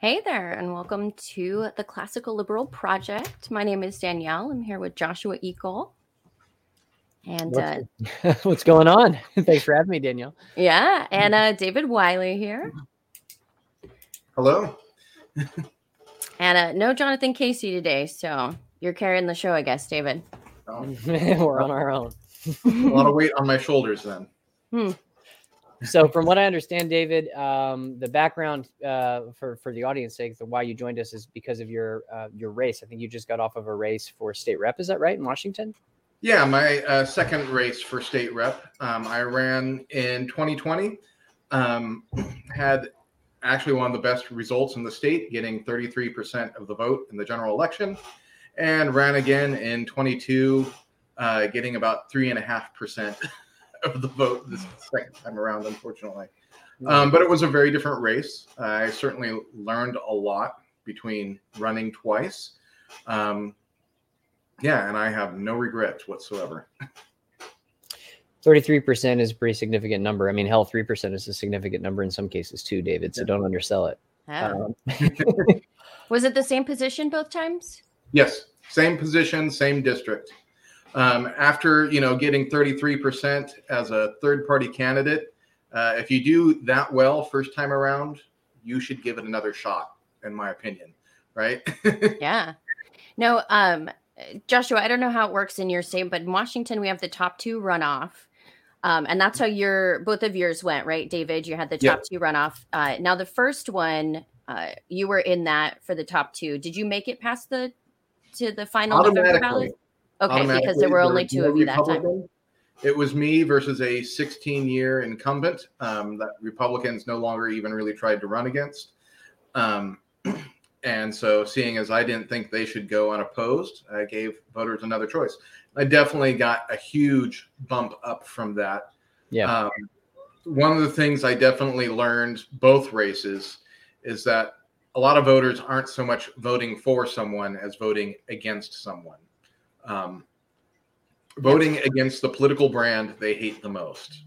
Hey there, and welcome to the Classical Liberal Project. My name is Danielle. I'm here with Joshua Eagle. And uh, what's, what's going on? Thanks for having me, Danielle. yeah, and uh, David Wiley here. Hello. And uh, no Jonathan Casey today, so you're carrying the show, I guess, David. Oh, We're on our own. a lot of weight on my shoulders then. So, from what I understand, David, um, the background uh, for for the audience sake, the why you joined us is because of your uh, your race. I think you just got off of a race for state rep. Is that right in Washington? Yeah, my uh, second race for state rep. Um, I ran in 2020. Um, had actually one of the best results in the state, getting 33% of the vote in the general election, and ran again in 22, uh, getting about three and a half percent of the vote this second time around, unfortunately. Um, but it was a very different race. I certainly learned a lot between running twice. Um, yeah, and I have no regrets whatsoever. Thirty-three percent is a pretty significant number. I mean, hell, three percent is a significant number in some cases too, David. So don't undersell it. Oh. Um, Was it the same position both times? Yes, same position, same district. Um, after you know getting 33% as a third-party candidate, uh, if you do that well first time around, you should give it another shot, in my opinion. Right? Yeah. No, um, Joshua, I don't know how it works in your state, but in Washington, we have the top two runoff. Um, and that's how your both of yours went, right, David? You had the Yeah. top two runoff. Uh, now the first one, uh, you were in that for the top two. Did you make it past the to the final November Automatically. ballot? Okay, because there were only two of you that time. It was me versus a 16-year incumbent um, that Republicans no longer even really tried to run against. Um, and so, seeing as I didn't think they should go unopposed, I gave voters another choice. I definitely got a huge bump up from that. yeah. Um, one of the things I definitely learned both races is that a lot of voters aren't so much voting for someone as voting against someone. Um, voting against the political brand they hate the most.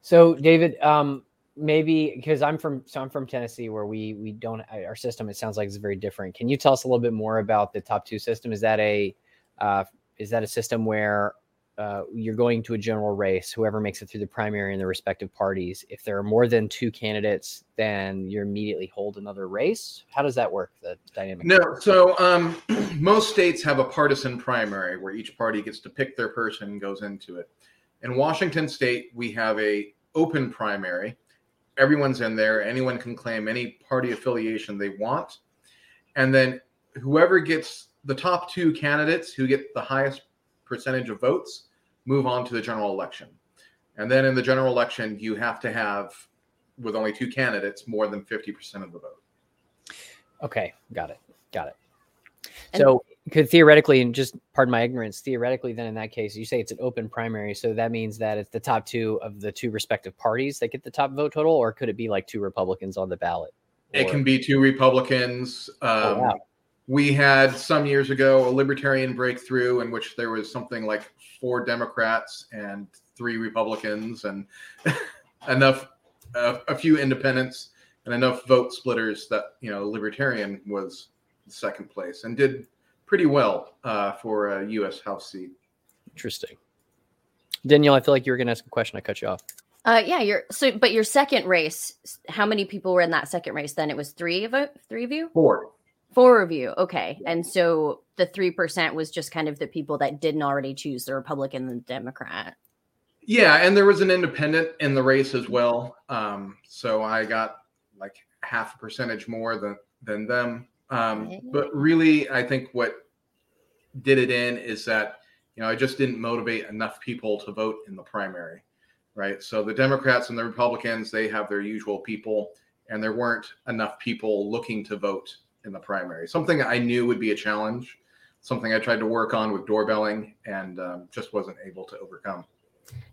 So, David, um, maybe because I'm from so I'm from Tennessee, where we we don't our system. It sounds like is very different. Can you tell us a little bit more about the top two system? Is that a uh, is that a system where uh, you're going to a general race, whoever makes it through the primary in the respective parties? If there are more than two candidates, then you immediately hold another race. How does that work? The dynamic. No, so um, most states have a partisan primary where each party gets to pick their person and goes into it. In Washington State, we have a open primary. Everyone's in there. Anyone can claim any party affiliation they want, and then whoever gets the top two candidates who get the highest percentage of votes move on to the general election. And then in the general election, you have to have, with only two candidates, more than 50% of the vote. Okay, got it, got it. And- So, could theoretically, and just pardon my ignorance, theoretically, then in that case, you say it's an open primary, so that means that it's the top two of the two respective parties that get the top vote total, or could it be like two Republicans on the ballot? It Or- can be two Republicans. Um, Oh, wow. We had some years ago a libertarian breakthrough in which there was something like four Democrats and three Republicans, and enough, uh, a few independents, and enough vote splitters that you know libertarian was second place and did pretty well uh, for a U.S. House seat. Interesting. Danielle, I feel like you were going to ask a question. I cut you off. Uh, yeah, you're so, but your second race, how many people were in that second race? Then it was three of it, three of you, Four. Four of you. Okay, and so the three percent was just kind of the people that didn't already choose the Republican and the Democrat. Yeah, and there was an independent in the race as well. Um, so I got like half a percentage more than than them. Um, but really, I think what did it in is that you know I just didn't motivate enough people to vote in the primary, right? So the Democrats and the Republicans they have their usual people, and there weren't enough people looking to vote in the primary. Something I knew would be a challenge. Something I tried to work on with doorbelling and um, just wasn't able to overcome.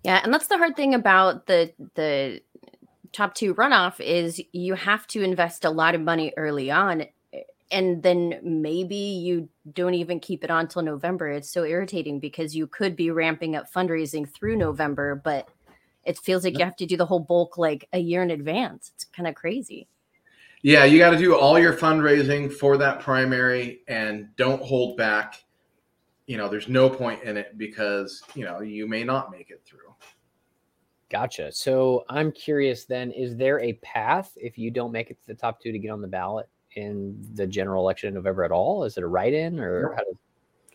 Yeah, and that's the hard thing about the the top two runoff is you have to invest a lot of money early on and then maybe you don't even keep it on till November. It's so irritating because you could be ramping up fundraising through November, but it feels like you have to do the whole bulk like a year in advance. It's kind of crazy. Yeah, you got to do all your fundraising for that primary and don't hold back. You know, there's no point in it because, you know, you may not make it through. Gotcha. So I'm curious then, is there a path if you don't make it to the top two to get on the ballot in the general election in November at all? Is it a write in or how does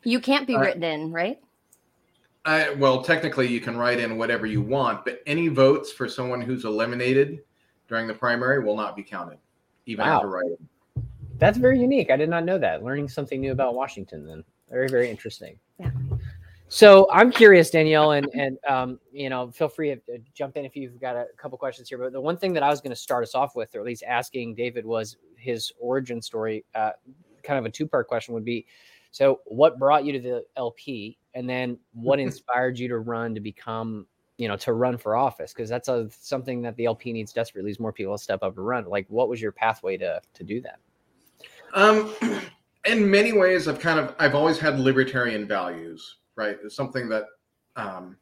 You can't be Uh, written in, right? I, well, technically, you can write in whatever you want, but any votes for someone who's eliminated during the primary will not be counted, even Wow. as a write-in. That's very unique. I did not know that. Learning something new about Washington then. Very, very interesting. Yeah. So I'm curious, Danielle, and and um, you know, feel free to jump in if you've got a couple questions here. But the one thing that I was going to start us off with, or at least asking David, was his origin story. Uh, kind of a two part question would be: so, what brought you to the LP, and then what inspired you to run to become, you know, to run for office? Because that's a something that the LP needs desperately. Is more people to step up and run. Like, what was your pathway to to do that? Um, in many ways, I've kind of I've always had libertarian values, right? It's something that um,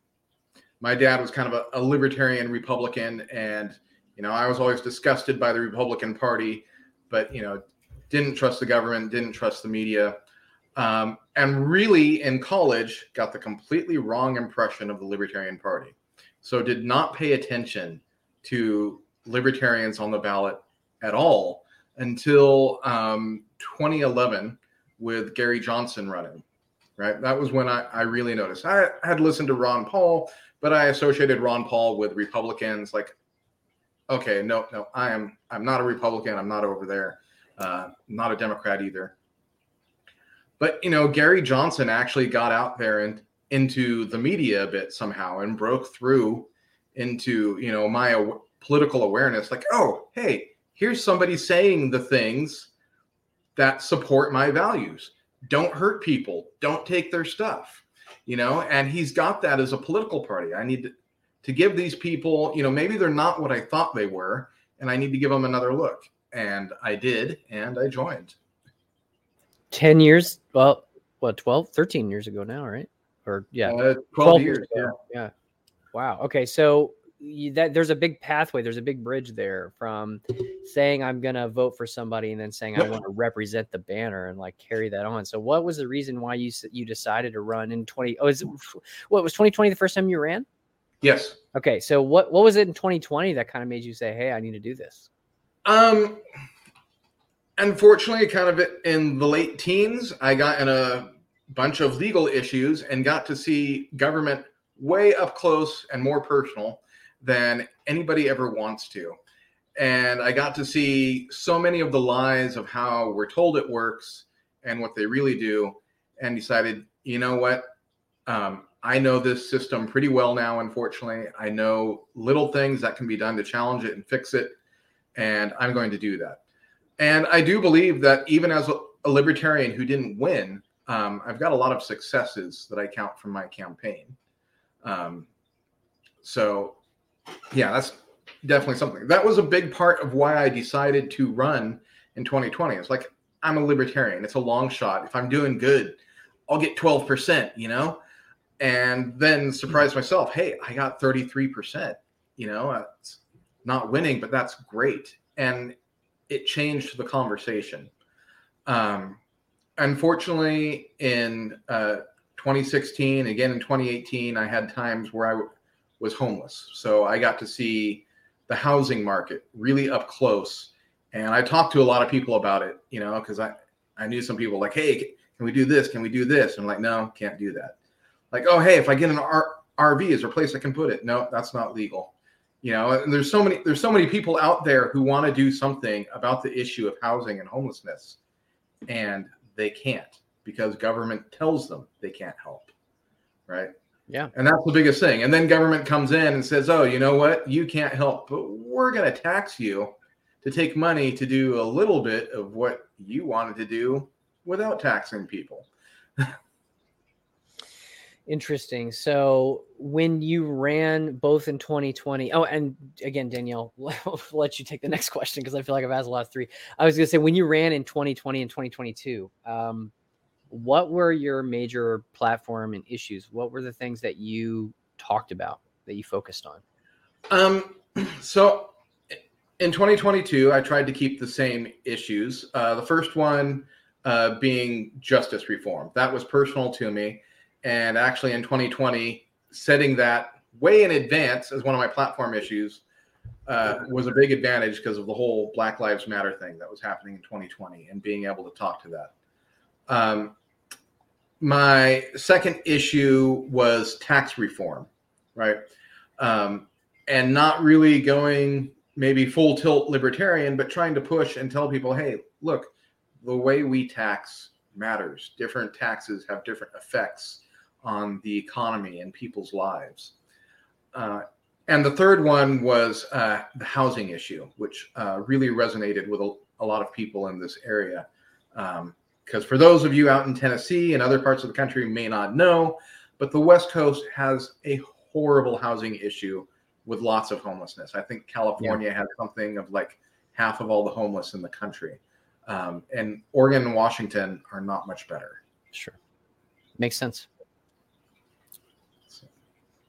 my dad was kind of a, a libertarian Republican, and you know I was always disgusted by the Republican Party, but you know didn't trust the government, didn't trust the media, um, and really in college got the completely wrong impression of the Libertarian Party. So did not pay attention to libertarians on the ballot at all until um, 2011 with Gary Johnson running. Right, that was when I, I really noticed. I had listened to Ron Paul, but I associated Ron Paul with Republicans. Like, okay, no, no, I am I'm not a Republican. I'm not over there. Uh, not a Democrat either. But you know, Gary Johnson actually got out there and into the media a bit somehow and broke through into you know my aw- political awareness. Like, oh, hey, here's somebody saying the things that support my values. Don't hurt people. Don't take their stuff. You know, and he's got that as a political party. I need to, to give these people, you know, maybe they're not what I thought they were, and I need to give them another look. And I did, and I joined. 10 years well what 12 13 years ago now right or yeah Uh, 12, years. Yeah. yeah wow okay so you, that there's a big pathway there's a big bridge there from saying i'm going to vote for somebody and then saying i want to represent the banner and like carry that on so what was the reason why you you decided to run in 20 oh is it, what was 2020 the first time you ran Yes. okay so what what was it in 2020 that kind of made you say hey i need to do this Um, unfortunately, kind of in the late teens, I got in a bunch of legal issues and got to see government way up close and more personal than anybody ever wants to. And I got to see so many of the lies of how we're told it works and what they really do, and decided, you know what? Um, I know this system pretty well now, unfortunately. I know little things that can be done to challenge it and fix it and I'm going to do that. And I do believe that even as a, libertarian who didn't win, um, I've got a lot of successes that I count from my campaign. Um, so, yeah, that's definitely something. That was a big part of why I decided to run in 2020. It's like I'm a libertarian. It's a long shot. If I'm doing good, I'll get 12%, you know? And then surprise myself, hey, I got 33%. You know, it's not winning, but that's great. And it changed the conversation. Um, unfortunately, in uh, 2016, again in 2018, I had times where I w- was homeless. So I got to see the housing market really up close. And I talked to a lot of people about it, you know, because I, I knew some people like, hey, can we do this? Can we do this? And I'm like, no, can't do that. Like, oh, hey, if I get an R- RV, is there a place I can put it? No, that's not legal you know and there's so many there's so many people out there who want to do something about the issue of housing and homelessness and they can't because government tells them they can't help right? Yeah. and that's the biggest thing. And then government comes in and says oh you know what? You can't help but we're going to tax you to take money to do a little bit of what you wanted to do without taxing people Interesting. So when you ran both in 2020, oh, and again, Danielle, I'll let you take the next question because I feel like I've asked a lot of three. I was going to say when you ran in 2020 and 2022, um, what were your major platform and issues? What were the things that you talked about that you focused on? Um, so in 2022, I tried to keep the same issues. Uh, the first one uh, being justice reform. That was personal to me. And actually, in 2020, setting that way in advance as one of my platform issues uh, was a big advantage because of the whole Black Lives Matter thing that was happening in 2020 and being able to talk to that. Um, my second issue was tax reform, right? Um, and not really going maybe full tilt libertarian, but trying to push and tell people, hey, look, the way we tax matters. Different taxes have different effects on the economy and people's lives. Uh, and the third one was uh, the housing issue, which uh, really resonated with a, a, lot of people in this area. Because um, for those of you out in Tennessee and other parts of the country may not know, but the West Coast has a horrible housing issue with lots of homelessness. I think California yeah. has something of like half of all the homeless in the country. Um, and Oregon and Washington are not much better. Sure. Makes sense.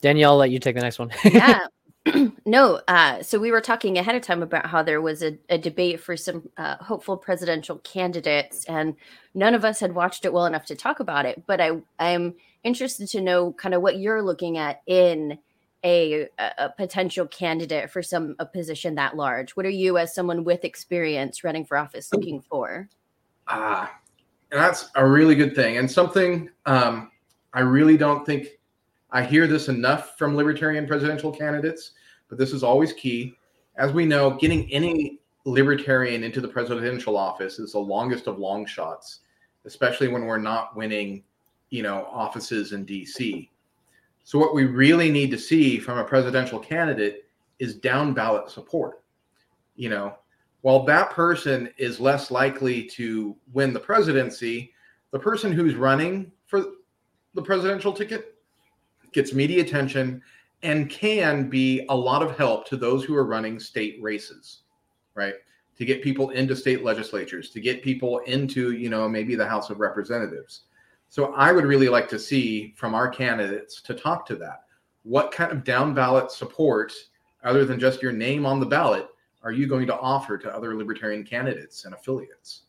Danielle, I'll let you take the next one. yeah. no, uh, so we were talking ahead of time about how there was a, a debate for some uh, hopeful presidential candidates, and none of us had watched it well enough to talk about it. But I, I'm interested to know kind of what you're looking at in a, a potential candidate for some a position that large? What are you, as someone with experience running for office, looking for? Ah, uh, that's a really good thing, and something um, I really don't think I hear this enough from libertarian presidential candidates, but this is always key. As we know, getting any libertarian into the presidential office is the longest of long shots, especially when we're not winning, you know, offices in DC. So, what we really need to see from a presidential candidate is down ballot support. You know, while that person is less likely to win the presidency, the person who's running for the presidential ticket gets media attention and can be a lot of help to those who are running state races, right? To get people into state legislatures, to get people into, you know, maybe the House of Representatives. So I would really like to see from our candidates to talk to that. What kind of down ballot support, other than just your name on the ballot, are you going to offer to other libertarian candidates and affiliates?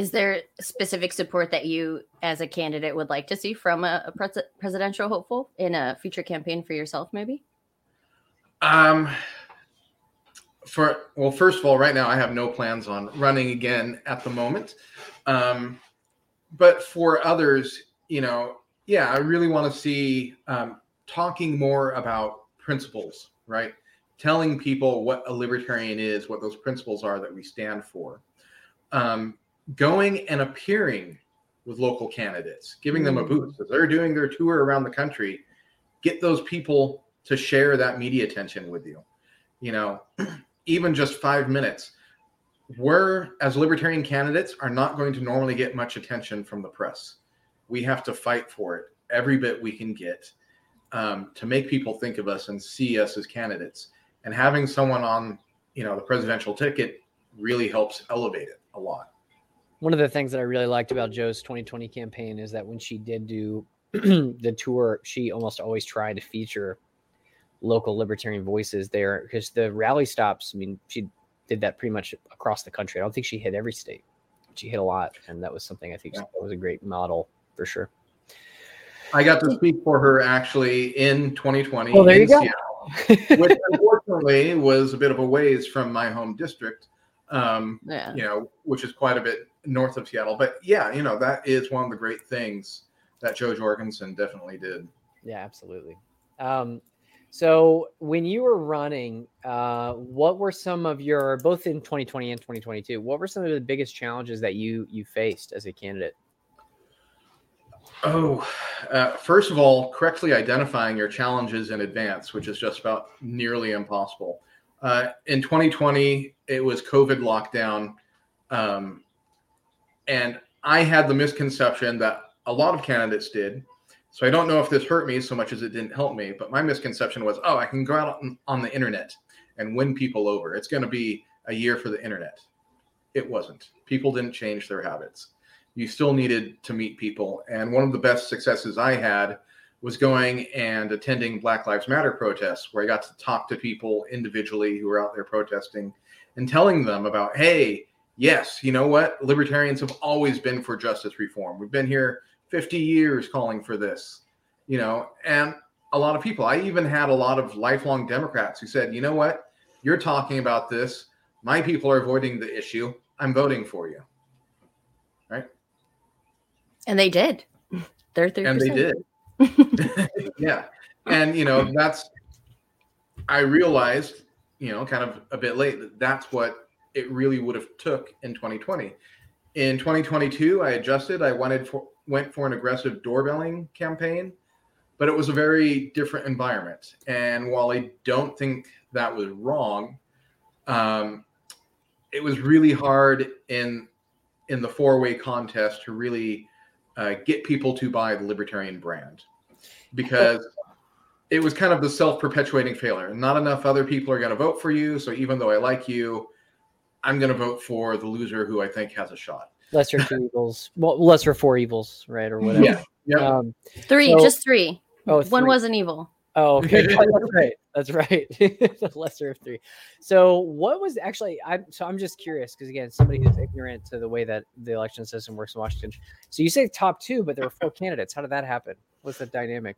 Is there specific support that you, as a candidate, would like to see from a, a pres- presidential hopeful in a future campaign for yourself, maybe? Um, for well, first of all, right now I have no plans on running again at the moment. Um, but for others, you know, yeah, I really want to see um, talking more about principles, right? Telling people what a libertarian is, what those principles are that we stand for. Um, going and appearing with local candidates, giving them a mm-hmm. boost. As they're doing their tour around the country, get those people to share that media attention with you. You know, even just five minutes we're as libertarian candidates are not going to normally get much attention from the press. We have to fight for it every bit we can get um, to make people think of us and see us as candidates. And having someone on, you know, the presidential ticket really helps elevate it a lot. One of the things that I really liked about Jo's 2020 campaign is that when she did do the tour, she almost always tried to feature local libertarian voices there because the rally stops. I mean, she did that pretty much across the country. I don't think she hit every state. She hit a lot, and that was something I think yeah. was a great model for sure. I got to speak for her actually in 2020 oh, there you go. Seattle, which unfortunately was a bit of a ways from my home district. Um, yeah. you know, which is quite a bit north of Seattle. But yeah, you know, that is one of the great things that Jo Jorgensen definitely did. Yeah, absolutely. Um, so when you were running, uh, what were some of your both in 2020 and 2022? What were some of the biggest challenges that you you faced as a candidate? Oh, uh, first of all, correctly identifying your challenges in advance, which is just about nearly impossible. Uh, in 2020, it was COVID lockdown, um, and I had the misconception that a lot of candidates did so I don't know if this hurt me so much as it didn't help me, but my misconception was, oh, I can go out on the internet and win people over. It's going to be a year for the internet. It wasn't. People didn't change their habits. You still needed to meet people. And one of the best successes I had was going and attending Black Lives Matter protests, where I got to talk to people individually who were out there protesting and telling them about, hey, yes, you know what? Libertarians have always been for justice reform. We've been here 50 years calling for this, you know, and a lot of people. I even had a lot of lifelong Democrats who said, you know what? You're talking about this. My people are avoiding the issue. I'm voting for you. Right. And they did. They're 30 And they did. yeah. And, you know, that's, I realized, you know, kind of a bit late that that's what it really would have took in 2020. In 2022, I adjusted. I wanted for, went for an aggressive doorbelling campaign, but it was a very different environment. And while I don't think that was wrong, um, it was really hard in in the four way contest to really uh, get people to buy the libertarian brand because it was kind of the self perpetuating failure. Not enough other people are going to vote for you. So even though I like you, I'm going to vote for the loser who I think has a shot. Lesser two evils. Well, lesser four evils, right? Or whatever. Yeah. Yeah. Um, Three, So- just three. oh, One three. wasn't evil. Oh, okay. That's right. That's right. the lesser of three. So, what was actually? I'm so I'm just curious because again, somebody who's ignorant to the way that the election system works in Washington. So you say top two, but there were four candidates. How did that happen? What's the dynamic?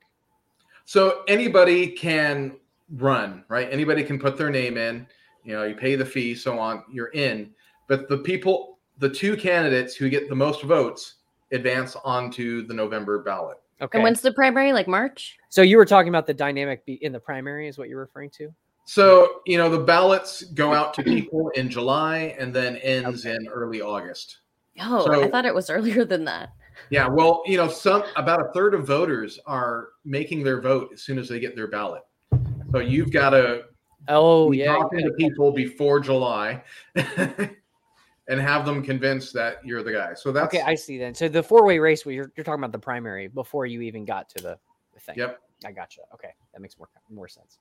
So anybody can run, right? Anybody can put their name in. You know, you pay the fee, so on. You're in. But the people, the two candidates who get the most votes, advance onto the November ballot. Okay. And when's the primary? Like March? so you were talking about the dynamic be- in the primary, is what you're referring to? So you know, the ballots go out to people in July and then ends in early August. Oh, So- I thought it was earlier than that. Yeah, well, you know, some about a third of voters are making their vote as soon as they get their ballot. So you've got to Oh be yeah. talking to people before July and have them convinced that you're the guy. So that's Okay, I see then. So the four way race, where you're, you're talking about the primary before you even got to the, the thing. Yep. I gotcha. Okay, that makes more more sense.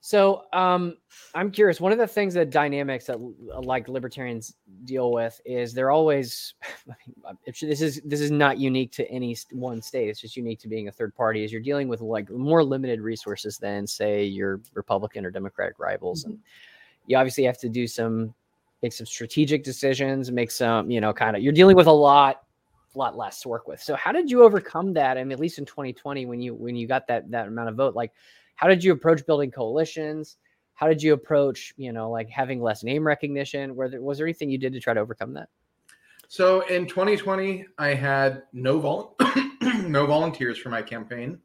So um, I'm curious. One of the things that dynamics that like libertarians deal with is they're always. I mean, it should- this is this is not unique to any one state. It's just unique to being a third party. Is you're dealing with like more limited resources than say your Republican or Democratic rivals, and you obviously have to do some make some strategic decisions, make some you know kind of you're dealing with a lot lot less to work with. So how did you overcome that? I mean, at least in 2020, when you when you got that that amount of vote, like how did you approach building coalitions? How did you approach, you know, like having less name recognition? Were there, was there anything you did to try to overcome that? So in 2020, I had no vol- no volunteers for my campaign.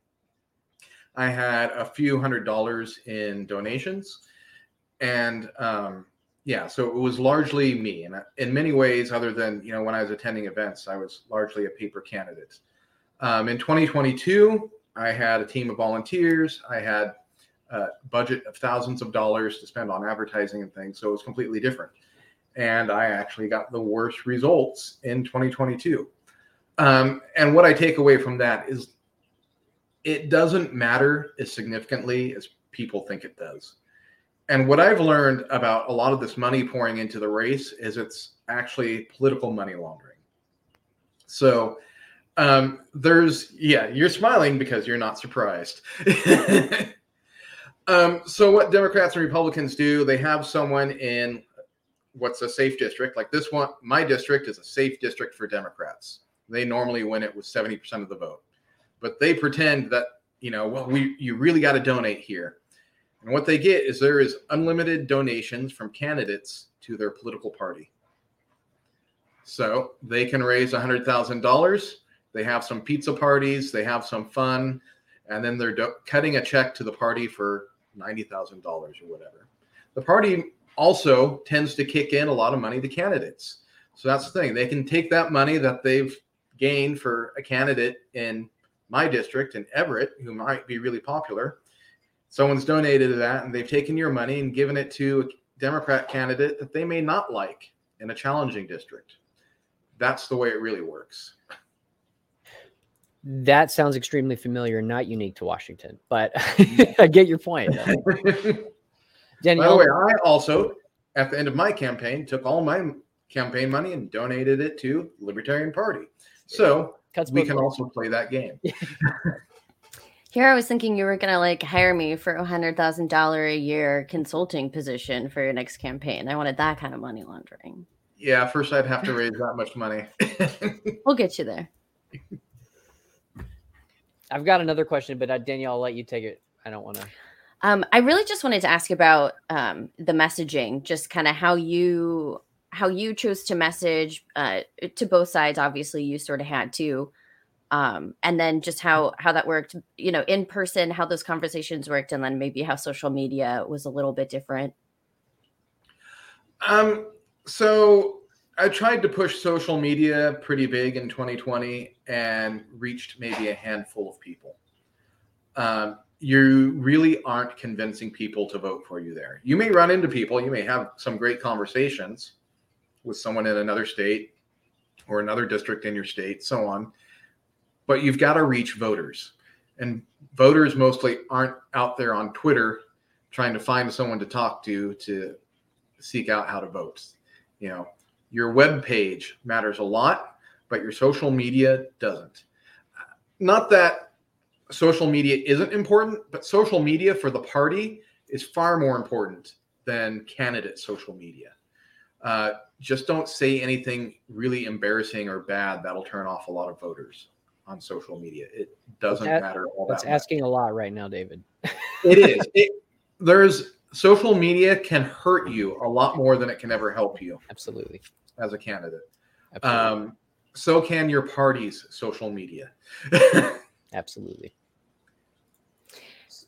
I had a few hundred dollars in donations, and um, yeah, so it was largely me. And in many ways, other than you know when I was attending events, I was largely a paper candidate. Um, in 2022, I had a team of volunteers. I had a budget of thousands of dollars to spend on advertising and things, so it was completely different and I actually got the worst results in 2022. Um, and what I take away from that is it doesn't matter as significantly as people think it does. And what I've learned about a lot of this money pouring into the race is it's actually political money laundering. So um, there's, yeah, you're smiling because you're not surprised. um, so what Democrats and Republicans do, they have someone in what's a safe district like this one my district is a safe district for democrats they normally win it with 70% of the vote but they pretend that you know well we you really got to donate here and what they get is there is unlimited donations from candidates to their political party so they can raise $100000 they have some pizza parties they have some fun and then they're do- cutting a check to the party for $90000 or whatever the party also tends to kick in a lot of money to candidates. So that's the thing. They can take that money that they've gained for a candidate in my district in Everett, who might be really popular. Someone's donated to that, and they've taken your money and given it to a Democrat candidate that they may not like in a challenging district. That's the way it really works. That sounds extremely familiar, not unique to Washington, but I get your point. By the way, I also, at the end of my campaign, took all my campaign money and donated it to Libertarian Party. So cuts we can ways. also play that game. Here I was thinking you were gonna like hire me for a hundred thousand dollar a year consulting position for your next campaign. I wanted that kind of money laundering. Yeah, first I'd have to raise that much money. we'll get you there. I've got another question, but uh, Danielle, I'll let you take it. I don't want to. Um, I really just wanted to ask about um, the messaging, just kind of how you how you chose to message uh, to both sides. Obviously, you sort of had to um, and then just how how that worked you know in person how those conversations worked and then maybe how social media was a little bit different. Um so i tried to push social media pretty big in 2020 and reached maybe a handful of people. Um, you really aren't convincing people to vote for you there. You may run into people you may have some great conversations with someone in another state or another district in your state so on but you've got to reach voters. And voters mostly aren't out there on Twitter trying to find someone to talk to to seek out how to vote. You know, your web page matters a lot, but your social media doesn't. Not that social media isn't important, but social media for the party is far more important than candidate social media. Uh, just don't say anything really embarrassing or bad that'll turn off a lot of voters on social media. It doesn't matter all that's that. That's asking a lot right now, David. it is. It, there's social media can hurt you a lot more than it can ever help you. Absolutely. As a candidate. Absolutely. Um, so can your party's social media. Absolutely.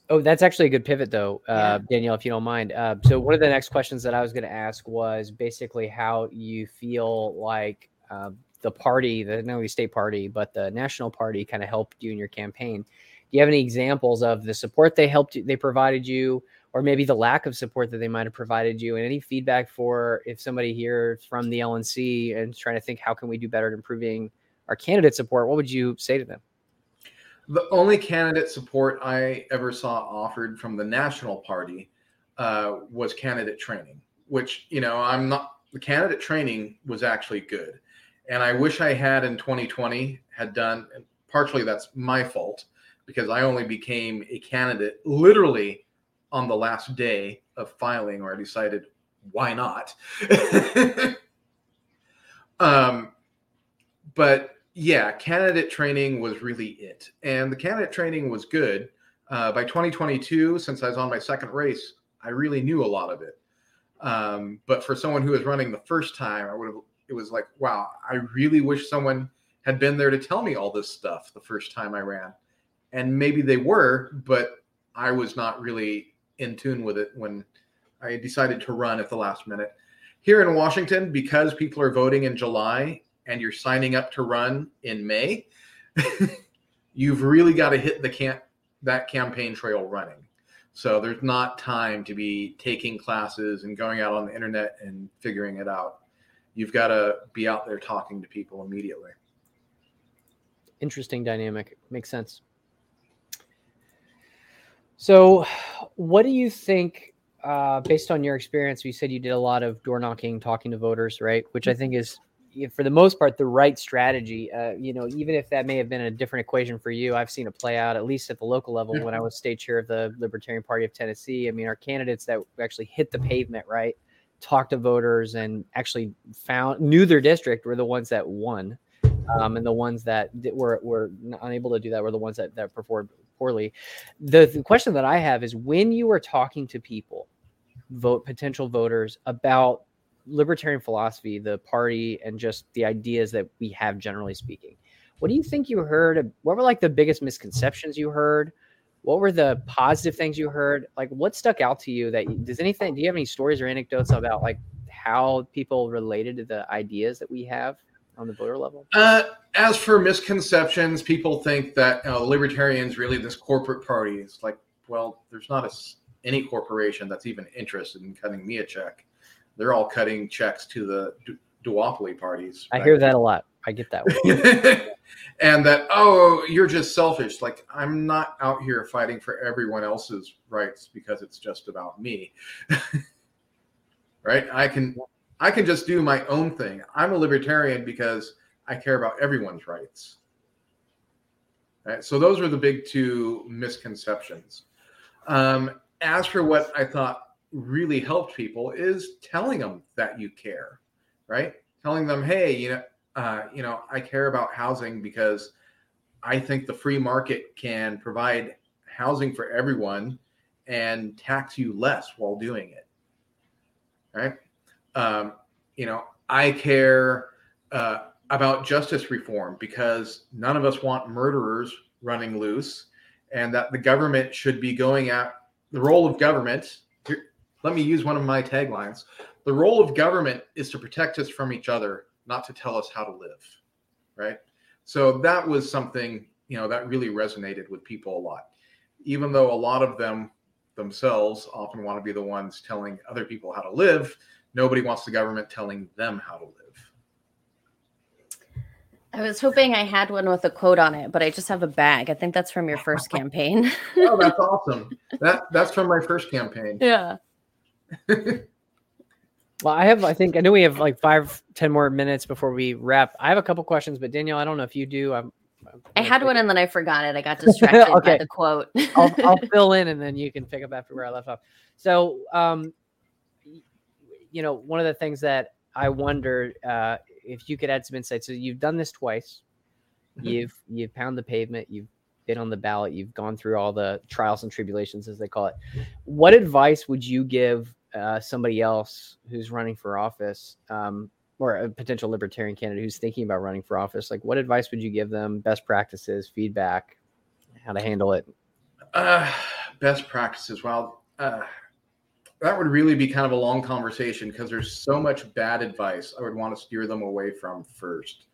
Oh, that's actually a good pivot, though, uh, yeah. Danielle, if you don't mind. Uh, so, one of the next questions that I was going to ask was basically how you feel like uh, the party, the not only state party, but the national party kind of helped you in your campaign. Do you have any examples of the support they helped you, they provided you, or maybe the lack of support that they might have provided you, and any feedback for if somebody here from the LNC and trying to think how can we do better at improving our candidate support? What would you say to them? The only candidate support I ever saw offered from the national party uh, was candidate training, which you know I'm not. The candidate training was actually good and I wish I had in 2020 had done. Partially that's my fault because I only became a candidate literally on the last day of filing, or I decided why not. um, but yeah, candidate training was really it, and the candidate training was good. Uh, by 2022, since I was on my second race, I really knew a lot of it. Um, but for someone who was running the first time, I would have it was like, wow, I really wish someone had been there to tell me all this stuff the first time I ran. And maybe they were, but I was not really in tune with it when I decided to run at the last minute. Here in Washington, because people are voting in July and you're signing up to run in May, you've really got to hit the camp that campaign trail running. So there's not time to be taking classes and going out on the internet and figuring it out you've got to be out there talking to people immediately. Interesting dynamic. Makes sense. So, what do you think, uh, based on your experience? You said you did a lot of door knocking, talking to voters, right? Which I think is, for the most part, the right strategy. Uh, you know, even if that may have been a different equation for you, I've seen it play out at least at the local level. When I was state chair of the Libertarian Party of Tennessee, I mean, our candidates that actually hit the pavement, right? Talked to voters and actually found knew their district were the ones that won. Um, and the ones that were were unable to do that were the ones that, that performed poorly. The, the question that I have is when you are talking to people, vote potential voters about libertarian philosophy, the party, and just the ideas that we have generally speaking. What do you think you heard? What were like the biggest misconceptions you heard? What were the positive things you heard? Like, what stuck out to you? That does anything? Do you have any stories or anecdotes about like how people related to the ideas that we have on the voter level? Uh, as for misconceptions, people think that uh, libertarians really this corporate party. It's like, well, there's not a, any corporation that's even interested in cutting me a check. They're all cutting checks to the du- duopoly parties. I hear that a lot. I get that. and that oh, you're just selfish. Like I'm not out here fighting for everyone else's rights because it's just about me. right? I can I can just do my own thing. I'm a libertarian because I care about everyone's rights. Right. So those were the big two misconceptions. Um, as for what I thought really helped people is telling them that you care, right? Telling them, hey, you know, uh, you know, I care about housing because I think the free market can provide housing for everyone and tax you less while doing it. Right? Um, you know, I care uh, about justice reform because none of us want murderers running loose, and that the government should be going at the role of government. Let me use one of my taglines. The role of government is to protect us from each other, not to tell us how to live. Right. So that was something, you know, that really resonated with people a lot, even though a lot of them themselves often want to be the ones telling other people how to live. Nobody wants the government telling them how to live. I was hoping I had one with a quote on it, but I just have a bag. I think that's from your first campaign. oh, that's awesome. That that's from my first campaign. Yeah. well, I have I think I know we have like five, ten more minutes before we wrap. I have a couple questions, but Danielle, I don't know if you do. I'm, I'm i had one and then I forgot it. I got distracted okay. by the quote. I'll, I'll fill in and then you can pick up after where I left off. So um you know, one of the things that I wonder uh, if you could add some insight. So you've done this twice. Mm-hmm. You've you've pounded the pavement. You've been on the ballot. You've gone through all the trials and tribulations, as they call it. What advice would you give uh, somebody else who's running for office, um, or a potential libertarian candidate who's thinking about running for office? Like, what advice would you give them? Best practices, feedback, how to handle it. Uh, best practices. Well, uh, that would really be kind of a long conversation because there's so much bad advice I would want to steer them away from first.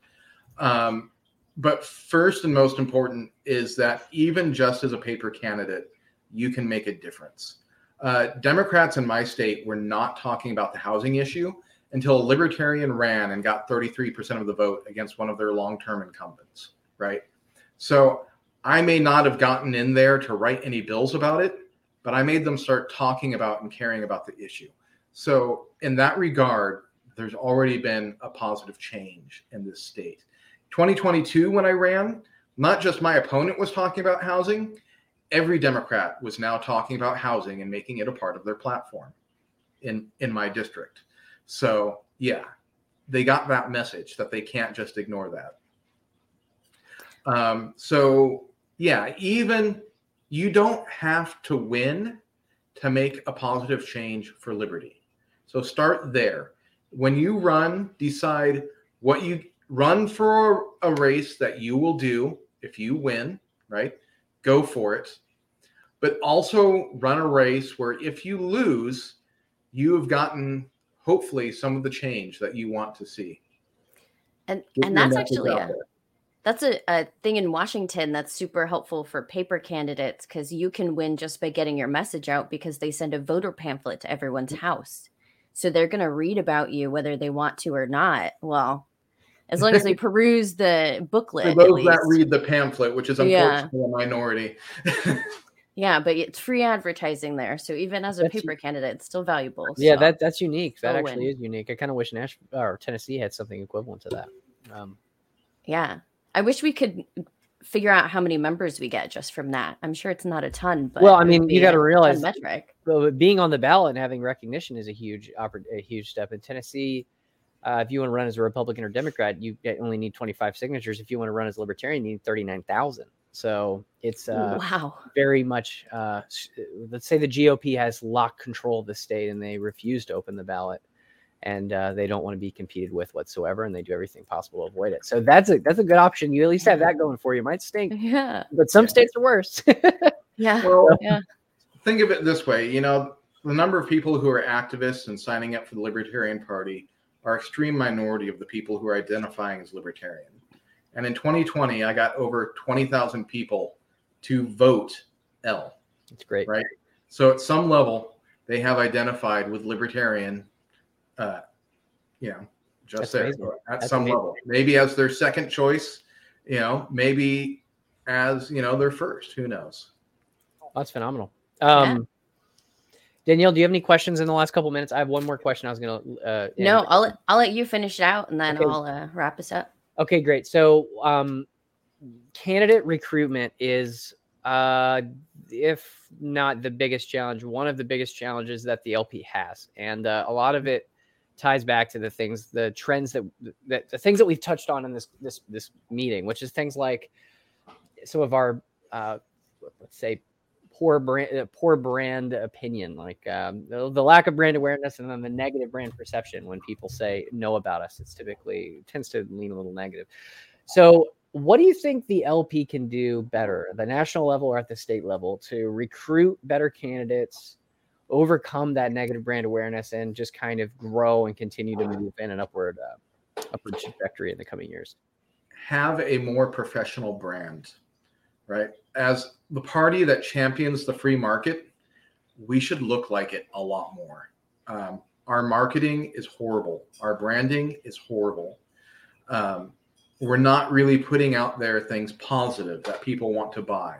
Um, but first and most important is that even just as a paper candidate, you can make a difference. Uh, Democrats in my state were not talking about the housing issue until a libertarian ran and got 33% of the vote against one of their long term incumbents, right? So I may not have gotten in there to write any bills about it, but I made them start talking about and caring about the issue. So, in that regard, there's already been a positive change in this state. 2022, when I ran, not just my opponent was talking about housing, every Democrat was now talking about housing and making it a part of their platform in, in my district. So, yeah, they got that message that they can't just ignore that. Um, so, yeah, even you don't have to win to make a positive change for liberty. So start there. When you run, decide what you run for a race that you will do if you win, right? Go for it. But also run a race where if you lose, you have gotten hopefully some of the change that you want to see. And and that's actually a, that's a, a thing in Washington that's super helpful for paper candidates because you can win just by getting your message out because they send a voter pamphlet to everyone's mm. house. So they're going to read about you whether they want to or not. Well, as long as they peruse the booklet. For those that read the pamphlet, which is unfortunately yeah. a minority. yeah, but it's free advertising there. So even as a that's paper candidate, it's still valuable. Yeah, so that that's unique. That actually win. is unique. I kind of wish Nashville or Tennessee had something equivalent to that. Um, yeah. I wish we could figure out how many members we get just from that. I'm sure it's not a ton, but well, I mean, you got to realize metric. Well, being on the ballot and having recognition is a huge, a huge step. In Tennessee, uh, if you want to run as a Republican or Democrat, you only need 25 signatures. If you want to run as a Libertarian, you need 39,000. So it's uh, wow, very much. Uh, let's say the GOP has locked control of the state and they refuse to open the ballot and uh, they don't want to be competed with whatsoever, and they do everything possible to avoid it. So that's a that's a good option. You at least have that going for you. Might stink, yeah, but some yeah. states are worse. yeah, well, yeah. Think of it this way: you know, the number of people who are activists and signing up for the Libertarian Party are extreme minority of the people who are identifying as libertarian. And in 2020, I got over 20,000 people to vote L. That's great, right? So at some level, they have identified with libertarian uh, you know, just there, at That's some amazing. level. Maybe as their second choice, you know, maybe as you know their first. Who knows? That's phenomenal. Um, yeah. Danielle, do you have any questions in the last couple minutes? I have one more question. I was gonna. Uh, no, I'll let, I'll let you finish it out, and then okay. I'll uh, wrap us up. Okay, great. So, um, candidate recruitment is, uh, if not the biggest challenge, one of the biggest challenges that the LP has, and uh, a lot of it ties back to the things, the trends that, that the things that we've touched on in this this this meeting, which is things like some of our, uh, let's say, poor brand uh, poor brand opinion like um, the, the, lack of brand awareness and then the negative brand perception when people say know about us it's typically tends to lean a little negative. So what do you think the lp can do better the national level or at the state level to recruit better candidates overcome that negative brand awareness and just kind of grow and continue to move in an upward uh, upward trajectory in the coming years? Have a more professional brand right as the party that champions the free market, we should look like it a lot more. Um, our marketing is horrible. Our branding is horrible. Um, we're not really putting out there things positive that people want to buy.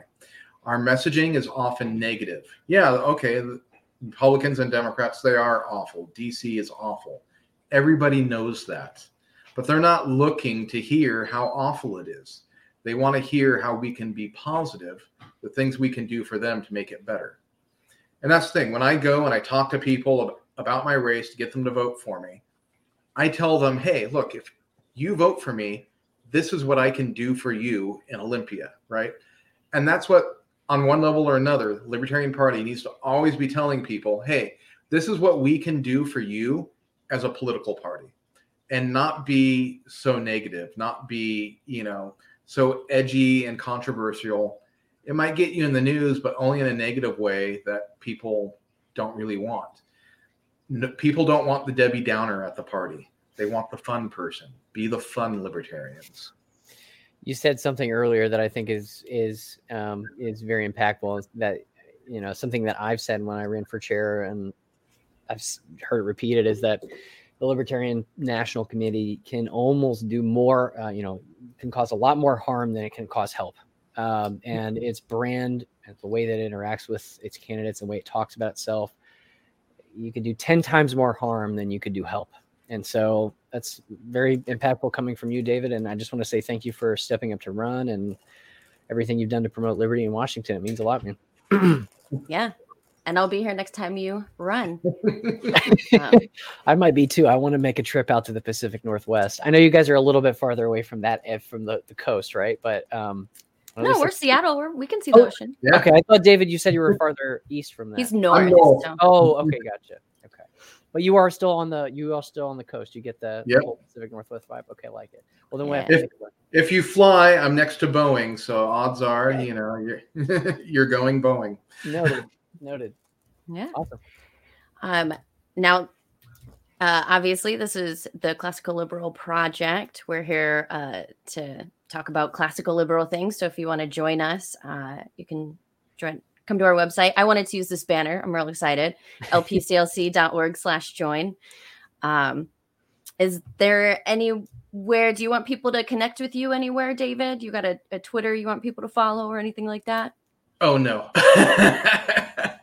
Our messaging is often negative. Yeah, okay, Republicans and Democrats, they are awful. DC is awful. Everybody knows that. But they're not looking to hear how awful it is. They want to hear how we can be positive, the things we can do for them to make it better. And that's the thing. When I go and I talk to people about my race to get them to vote for me, I tell them, hey, look, if you vote for me, this is what I can do for you in Olympia, right? And that's what, on one level or another, the Libertarian Party needs to always be telling people, hey, this is what we can do for you as a political party and not be so negative, not be, you know, so edgy and controversial, it might get you in the news, but only in a negative way that people don't really want. No, people don't want the Debbie Downer at the party. They want the fun person. Be the fun libertarians. You said something earlier that I think is is um, is very impactful. That you know something that I've said when I ran for chair, and I've heard it repeated, is that the Libertarian National Committee can almost do more. Uh, you know, can cause a lot more harm than it can cause help. Um, and its brand and the way that it interacts with its candidates and the way it talks about itself, you could do 10 times more harm than you could do help. And so that's very impactful coming from you, David. And I just want to say thank you for stepping up to run and everything you've done to promote liberty in Washington. It means a lot, man. yeah and I'll be here next time you run. um, I might be too. I want to make a trip out to the Pacific Northwest. I know you guys are a little bit farther away from that eh, from the, the coast, right? But um, no, we're Seattle. We're, we can see the oh, ocean. Yeah. Okay, I thought David, you said you were farther east from that. He's north. north. Oh, okay, gotcha. Okay, but you are still on the you are still on the coast. You get the, yep. the Pacific Northwest vibe. Okay, like it. Well, then yeah. if, if you fly, I'm next to Boeing, so odds are, you know, you're you're going Boeing. Noted. Noted. Yeah. Awesome. Um, now, uh, obviously, this is the Classical Liberal Project. We're here uh, to talk about classical liberal things. So if you want to join us, uh, you can join. Come to our website. I wanted to use this banner. I'm real excited. lpclc.org slash join. Um, is there anywhere, do you want people to connect with you anywhere, David? You got a, a Twitter you want people to follow or anything like that? Oh, no.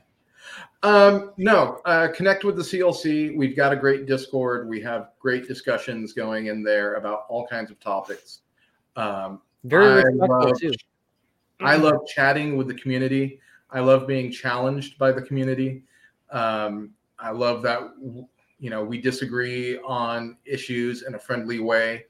Um, no, uh, connect with the CLC. We've got a great Discord. We have great discussions going in there about all kinds of topics. Um, Very I love, too. I love chatting with the community. I love being challenged by the community. Um, I love that you know we disagree on issues in a friendly way.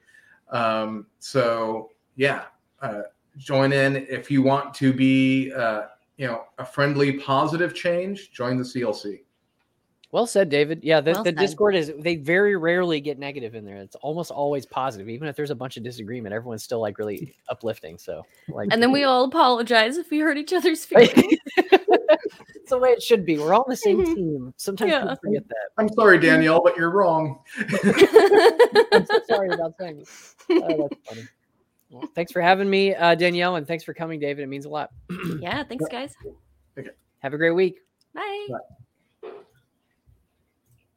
Um, so yeah, uh, join in if you want to be. Uh, you know a friendly positive change join the clc well said david. Yeah the, well the discord is they very rarely get negative in there. It's almost always positive. Even if there's a bunch of disagreement everyone's still like really uplifting so like and then we all apologize if we hurt each other's feelings. It's the way it should be. We're all on the same team. Sometimes yeah. people forget that. I'm sorry danielle but you're wrong. I'm so sorry about saying oh, that's funny well, thanks for having me, uh, Danielle, and thanks for coming, David. It means a lot. yeah, thanks, guys. Okay. Have a great week. Bye. Bye.